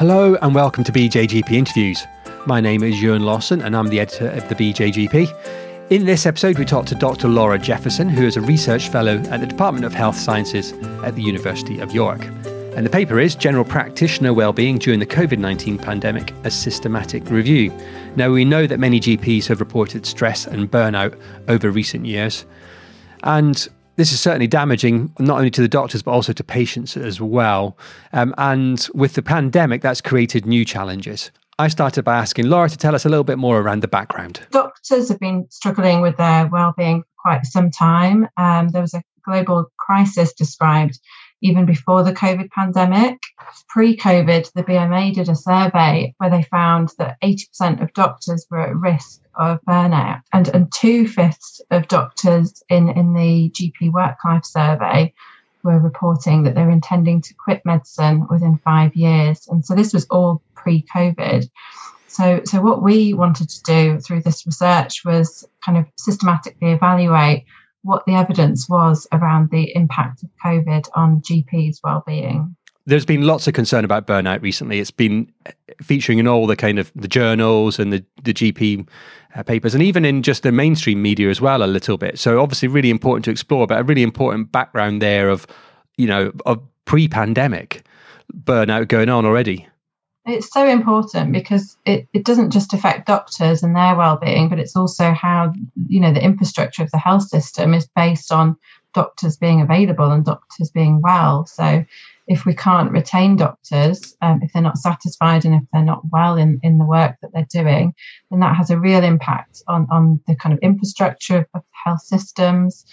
Hello and welcome to BJGP Interviews. My name is Euan Lawson and I'm the editor of the BJGP. In this episode, we talk to Dr. Laura Jefferson, who is a research fellow at the Department of Health Sciences at the University of York. And the paper is General Practitioner Wellbeing During the COVID 19 Pandemic, a Systematic Review. Now, we know that many GPs have reported stress and burnout over recent years. And this is certainly damaging not only to the doctors but also to patients as well. Um, and with the pandemic, that's created new challenges. I started by asking Laura to tell us a little bit more around the background. Doctors have been struggling with their well-being for quite some time. Um, there was a global crisis described even before the COVID pandemic. Pre COVID, the BMA did a survey where they found that 80% of doctors were at risk of uh, burnout, and, and two fifths of doctors in, in the GP work life survey were reporting that they're intending to quit medicine within five years. And so this was all pre COVID. So, so what we wanted to do through this research was kind of systematically evaluate what the evidence was around the impact of COVID on GPs' well-being. There's been lots of concern about burnout recently. It's been featuring in all the kind of the journals and the, the GP uh, papers, and even in just the mainstream media as well, a little bit. So obviously, really important to explore, but a really important background there of you know of pre-pandemic burnout going on already. It's so important because it, it doesn't just affect doctors and their well-being, but it's also how you know the infrastructure of the health system is based on doctors being available and doctors being well. So if we can't retain doctors, um, if they're not satisfied and if they're not well in, in the work that they're doing, then that has a real impact on, on the kind of infrastructure of, health systems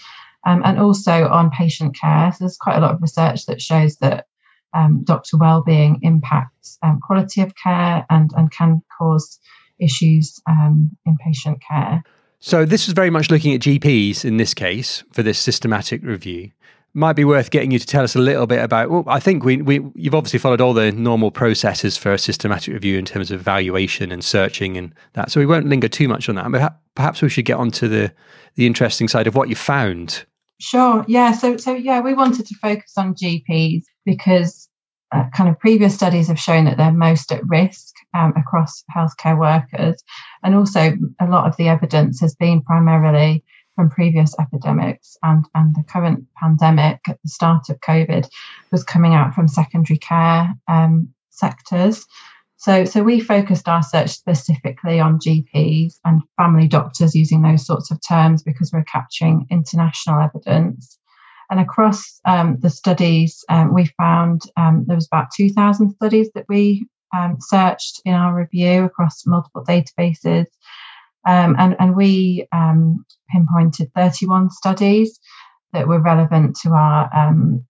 um, and also on patient care. So there's quite a lot of research that shows that um, doctor well-being impacts um, quality of care and, and can cause issues um, in patient care. So this is very much looking at GPs in this case for this systematic review. Might be worth getting you to tell us a little bit about. Well, I think we, we you've obviously followed all the normal processes for a systematic review in terms of evaluation and searching and that. So we won't linger too much on that. But perhaps we should get on to the the interesting side of what you found Sure. Yeah. So, so yeah, we wanted to focus on GPs because uh, kind of previous studies have shown that they're most at risk um, across healthcare workers, and also a lot of the evidence has been primarily from previous epidemics and and the current pandemic at the start of COVID was coming out from secondary care um, sectors. So, so we focused our search specifically on GPs and family doctors using those sorts of terms because we're capturing international evidence. And across um, the studies, um, we found um, there was about 2,000 studies that we um, searched in our review across multiple databases. Um, and, and we um, pinpointed 31 studies that were relevant to our,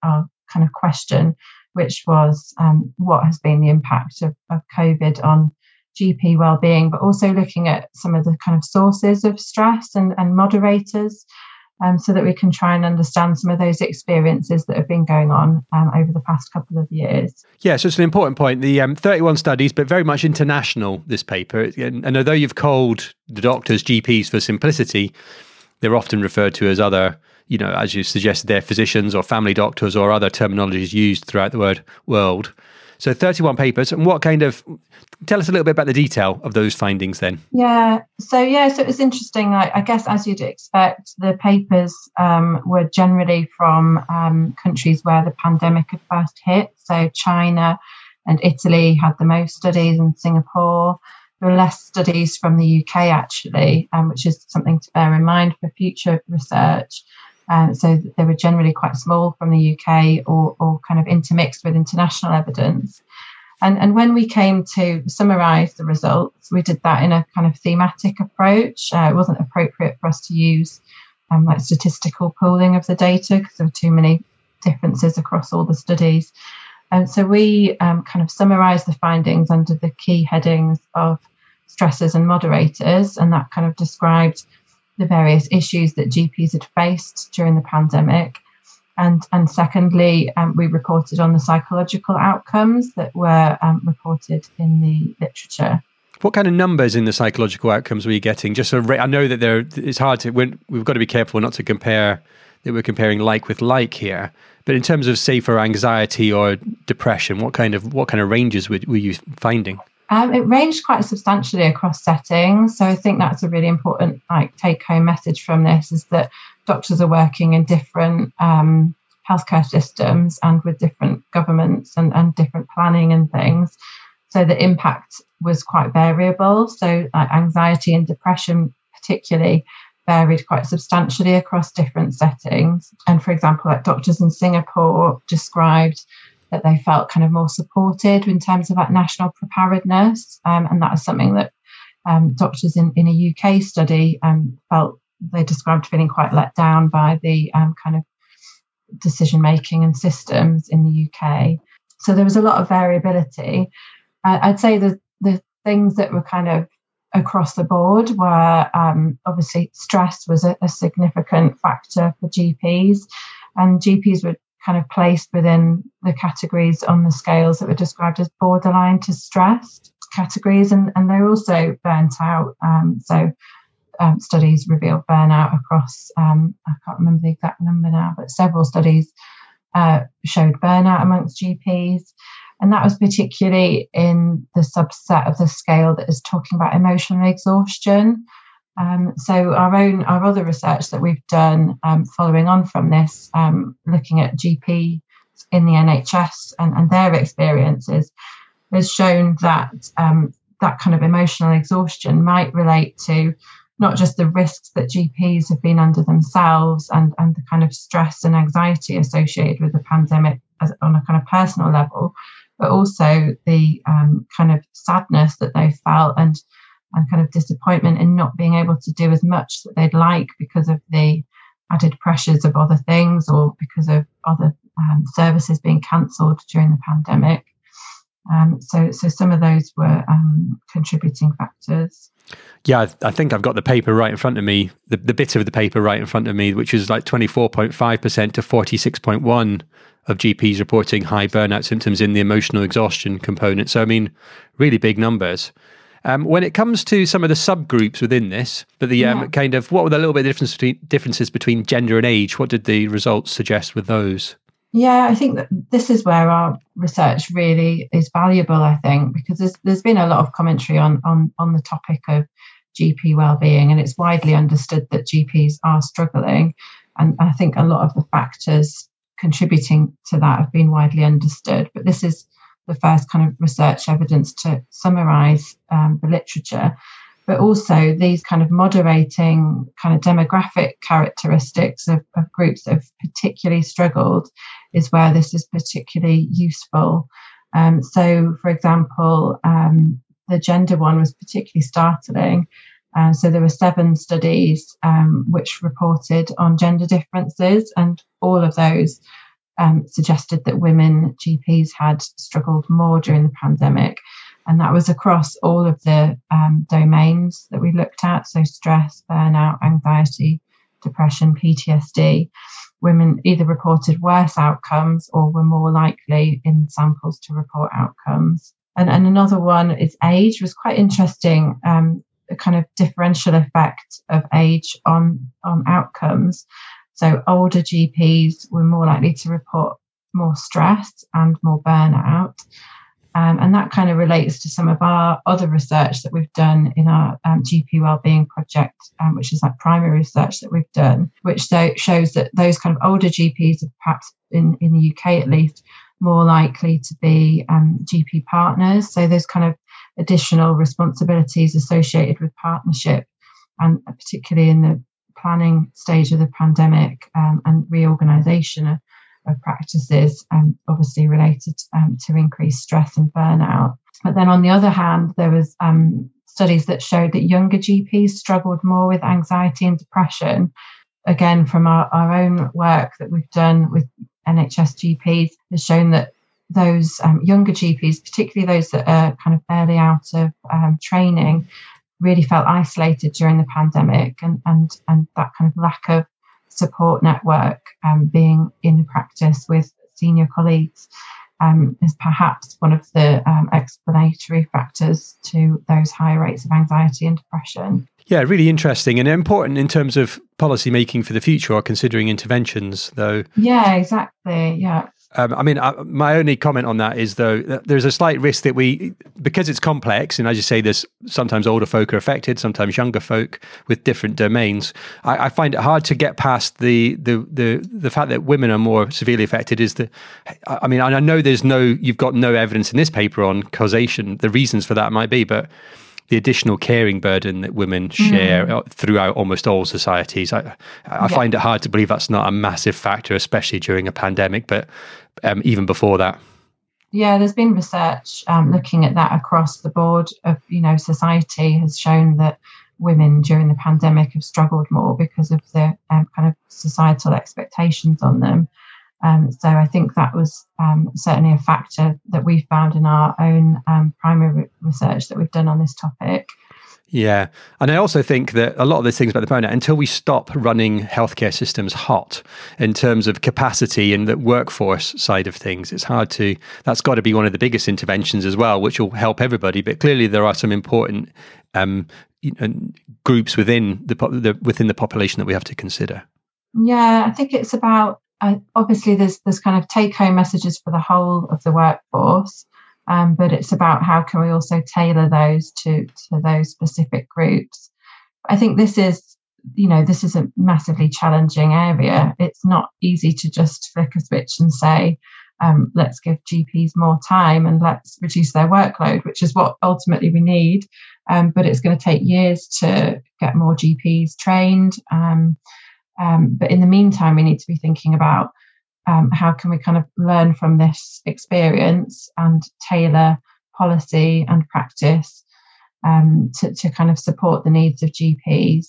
our kind of question which was um, what has been the impact of, of COVID on GP well-being, but also looking at some of the kind of sources of stress and, and moderators, um, so that we can try and understand some of those experiences that have been going on um, over the past couple of years. Yeah, so it's an important point. The um, 31 studies, but very much international. This paper, and, and although you've called the doctors GPs for simplicity, they're often referred to as other you know, as you suggested, they're physicians or family doctors or other terminologies used throughout the word world. So 31 papers. And what kind of, tell us a little bit about the detail of those findings then. Yeah. So, yeah, so it was interesting. I, I guess, as you'd expect, the papers um, were generally from um, countries where the pandemic had first hit. So, China and Italy had the most studies, and Singapore. There were less studies from the UK, actually, um, which is something to bear in mind for future research. Um, so they were generally quite small from the UK or, or kind of intermixed with international evidence. And, and when we came to summarize the results, we did that in a kind of thematic approach. Uh, it wasn't appropriate for us to use um, like statistical pooling of the data because there were too many differences across all the studies. And so we um, kind of summarized the findings under the key headings of stressors and moderators, and that kind of described the various issues that GPs had faced during the pandemic. And, and secondly, um, we reported on the psychological outcomes that were um, reported in the literature. What kind of numbers in the psychological outcomes were you getting? Just so I know that there, it's hard to. We've got to be careful not to compare that we're comparing like with like here. But in terms of, say, for anxiety or depression, what kind of what kind of ranges were, were you finding? Um, it ranged quite substantially across settings. So I think that's a really important like take home message from this is that doctors are working in different um, healthcare systems and with different governments and, and different planning and things. So the impact was quite variable. So like anxiety and depression particularly varied quite substantially across different settings. And for example, like doctors in Singapore described that they felt kind of more supported in terms of like national preparedness. Um, and that is something that um, doctors in, in a UK study um, felt they described feeling quite let down by the um, kind of decision making and systems in the UK. So there was a lot of variability. Uh, I'd say the the things that were kind of across the board were um, obviously stress was a, a, significant factor for GPs, and GPs were kind of placed within the categories on the scales that were described as borderline to stressed categories, and, and they're also burnt out. Um, so um, studies revealed burnout across, um, I can't remember the exact number now, but several studies uh, showed burnout amongst GPs. And that was particularly in the subset of the scale that is talking about emotional exhaustion. Um, so our own, our other research that we've done um, following on from this, um, looking at GP in the NHS and, and their experiences, has shown that um, that kind of emotional exhaustion might relate to not just the risks that GPs have been under themselves and, and the kind of stress and anxiety associated with the pandemic as, on a kind of personal level, but also the um, kind of sadness that they felt and and kind of disappointment in not being able to do as much that they'd like because of the added pressures of other things or because of other um, services being cancelled during the pandemic. Um, so, so some of those were um, contributing factors. Yeah, I, think I've got the paper right in front of me, the, the bit of the paper right in front of me, which is like 24.5% to 46.1 of GPs reporting high burnout symptoms in the emotional exhaustion component. So, I mean, really big numbers. Um, when it comes to some of the subgroups within this, but the um, yeah. kind of what were the little bit of difference between, differences between gender and age? What did the results suggest with those? Yeah, I think that this is where our research really is valuable. I think because there's there's been a lot of commentary on on on the topic of GP well-being, and it's widely understood that GPs are struggling, and I think a lot of the factors contributing to that have been widely understood. But this is the first kind of research evidence to summarise um, the literature but also these kind of moderating kind of demographic characteristics of, of groups that have particularly struggled is where this is particularly useful. Um, so, for example, um, the gender one was particularly startling. Uh, so there were seven studies um, which reported on gender differences, and all of those um, suggested that women GPs had struggled more during the pandemic. And that was across all of the um, domains that we looked at. So, stress, burnout, anxiety, depression, PTSD. Women either reported worse outcomes or were more likely in samples to report outcomes. And, and another one is age was quite interesting. Um, kind of differential effect of age on on outcomes. So older GPs were more likely to report more stress and more burnout. Um, and that kind of relates to some of our other research that we've done in our um, GP wellbeing project, um, which is like primary research that we've done, which shows that those kind of older GPs are perhaps in, in the UK at least more likely to be um, GP partners. So there's kind of additional responsibilities associated with partnership, and particularly in the planning stage of the pandemic um, and reorganisation of practices, um, obviously related um, to increased stress and burnout. But then on the other hand, there was um, studies that showed that younger GPs struggled more with anxiety and depression. Again, from our, our own work that we've done with NHS GPs, has shown that those um, younger GPs, particularly those that are kind of barely out of um, training, really felt isolated during the pandemic and, and, and that kind of lack of support network, um, being in practice with senior colleagues, um, is perhaps one of the um, explanatory factors to those higher rates of anxiety and depression. Yeah, really interesting and important in terms of policy making for the future or considering interventions, though. Yeah, exactly. Yeah. Um, I mean, I, my only comment on that is though there's a slight risk that we, because it's complex, and as you say, there's sometimes older folk are affected, sometimes younger folk with different domains. I, I find it hard to get past the the the the fact that women are more severely affected. Is the, I mean, I know there's no, you've got no evidence in this paper on causation. The reasons for that might be, but the additional caring burden that women share mm. throughout almost all societies. I, I yeah. find it hard to believe that's not a massive factor, especially during a pandemic, but um, even before that. Yeah, there's been research um, looking at that across the board of, you know, society has shown that women during the pandemic have struggled more because of the um, kind of societal expectations on them. Um, so I think that was um, certainly a factor that we found in our own um, primary research that we've done on this topic. Yeah. And I also think that a lot of these things about the burnout, until we stop running healthcare systems hot in terms of capacity and the workforce side of things, it's hard to, that's got to be one of the biggest interventions as well, which will help everybody. But clearly, there are some important um, you know, groups within the, the, within the population that we have to consider. Yeah, I think it's about uh, obviously there's there's kind of take home messages for the whole of the workforce, um, but it's about how can we also tailor those to to those specific groups. I think this is you know this is a massively challenging area. It's not easy to just flick a switch and say. Um, let's give GPs more time and let's reduce their workload, which is what ultimately we need. Um, but it's going to take years to get more GPs trained. Um, but in the meantime, we need to be thinking about um, how can we kind of learn from this experience and tailor policy and practice um, to, to, kind of support the needs of GPs.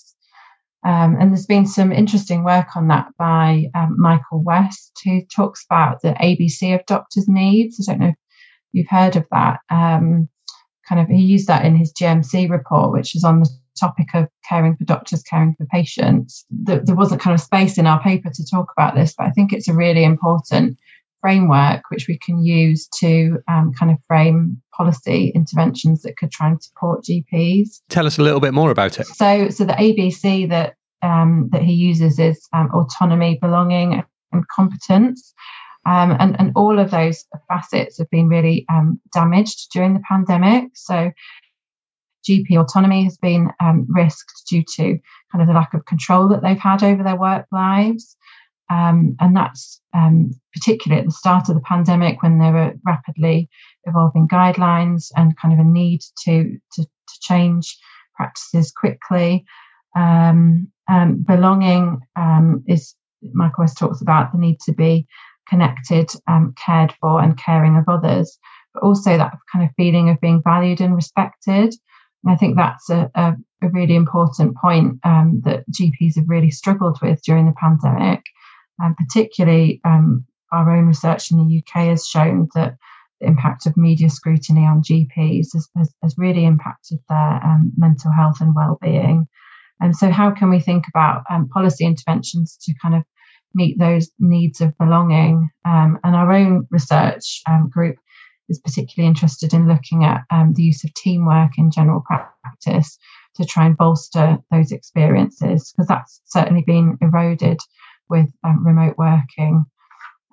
Um, and there's been some interesting work on that by um, Michael West, who talks about the ABC of doctors' needs. I don't know if you've heard of that. Um, kind of, he used that in his GMC report, which is on the topic of caring for doctors, caring for patients. There, there wasn't kind of space in our paper to talk about this, but I think it's a really important framework which we can use to um, kind of frame policy interventions that could try and support GPs. Tell us a little bit more about it. So, so the ABC that um, that he uses is um, autonomy, belonging, and competence. Um, and, and all of those facets have been really um, damaged during the pandemic. So GP autonomy has been um, risked due to kind of the lack of control that they've had over their work lives. Um, and that's um, particularly at the start of the pandemic when there were rapidly evolving guidelines and kind of a need to, to, to change practices quickly. Um, um, belonging um, is, Michael West talks about the need to be connected, cared for, and caring of others, but also that kind of feeling of being valued and respected. And I think that's a, a, a really important point um, that GPs have really struggled with during the pandemic. And particularly, um, our own research in the UK has shown that the impact of media scrutiny on GPs has, has, has really impacted their um, mental health and well-being. And so, how can we think about um, policy interventions to kind of meet those needs of belonging? Um, and our own research um, group is particularly interested in looking at um, the use of teamwork in general practice to try and bolster those experiences, because that's certainly been eroded with um, remote working,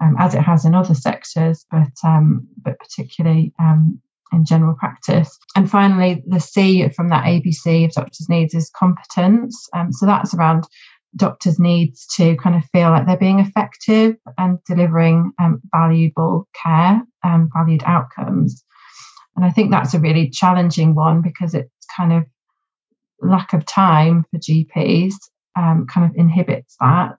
um, as it has in other sectors, but um, but particularly um, in general practice. And finally, the C from that ABC of doctors' needs is competence. Um, so that's around doctors' needs to kind of feel like they're being effective and delivering um, valuable care and valued outcomes. And I think that's a really challenging one because it's kind of lack of time for GPs um, kind of inhibits that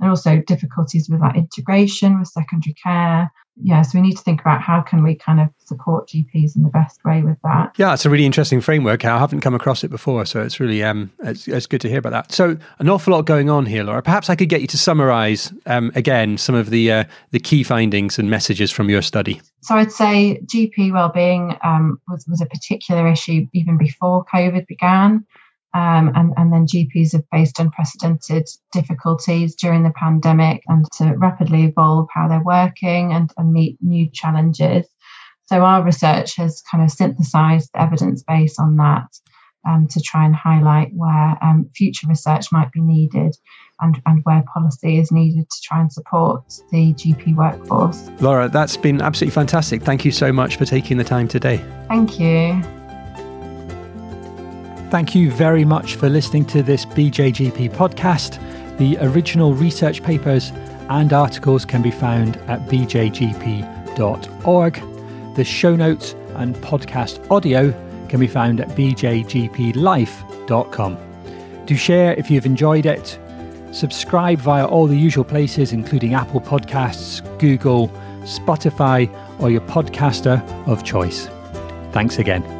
and also difficulties with that integration with secondary care. Yeah, so we need to think about how can we kind of support GPs in the best way with that. Yeah, it's a really interesting framework. I haven't come across it before, so it's really um, it's, it's good to hear about that. So an awful lot going on here, Laura. Perhaps I could get you to summarise um, again some of the uh, the key findings and messages from your study. So I'd say GP wellbeing um, was was a particular issue even before COVID began. Um, and, and then GPs have faced unprecedented difficulties during the pandemic and to rapidly evolve how they're working and, and meet new challenges. So our research has kind of synthesized the evidence base on that um, to try and highlight where um, future research might be needed and, and where policy is needed to try and support the GP workforce. Laura, that's been absolutely fantastic. Thank you so much for taking the time today. Thank you. Thank you very much for listening to this BJGP podcast. The original research papers and articles can be found at bjgp.org. The show notes and podcast audio can be found at bjgplife.com. Do share if you've enjoyed it. Subscribe via all the usual places, including Apple Podcasts, Google, Spotify, or your podcaster of choice. Thanks again.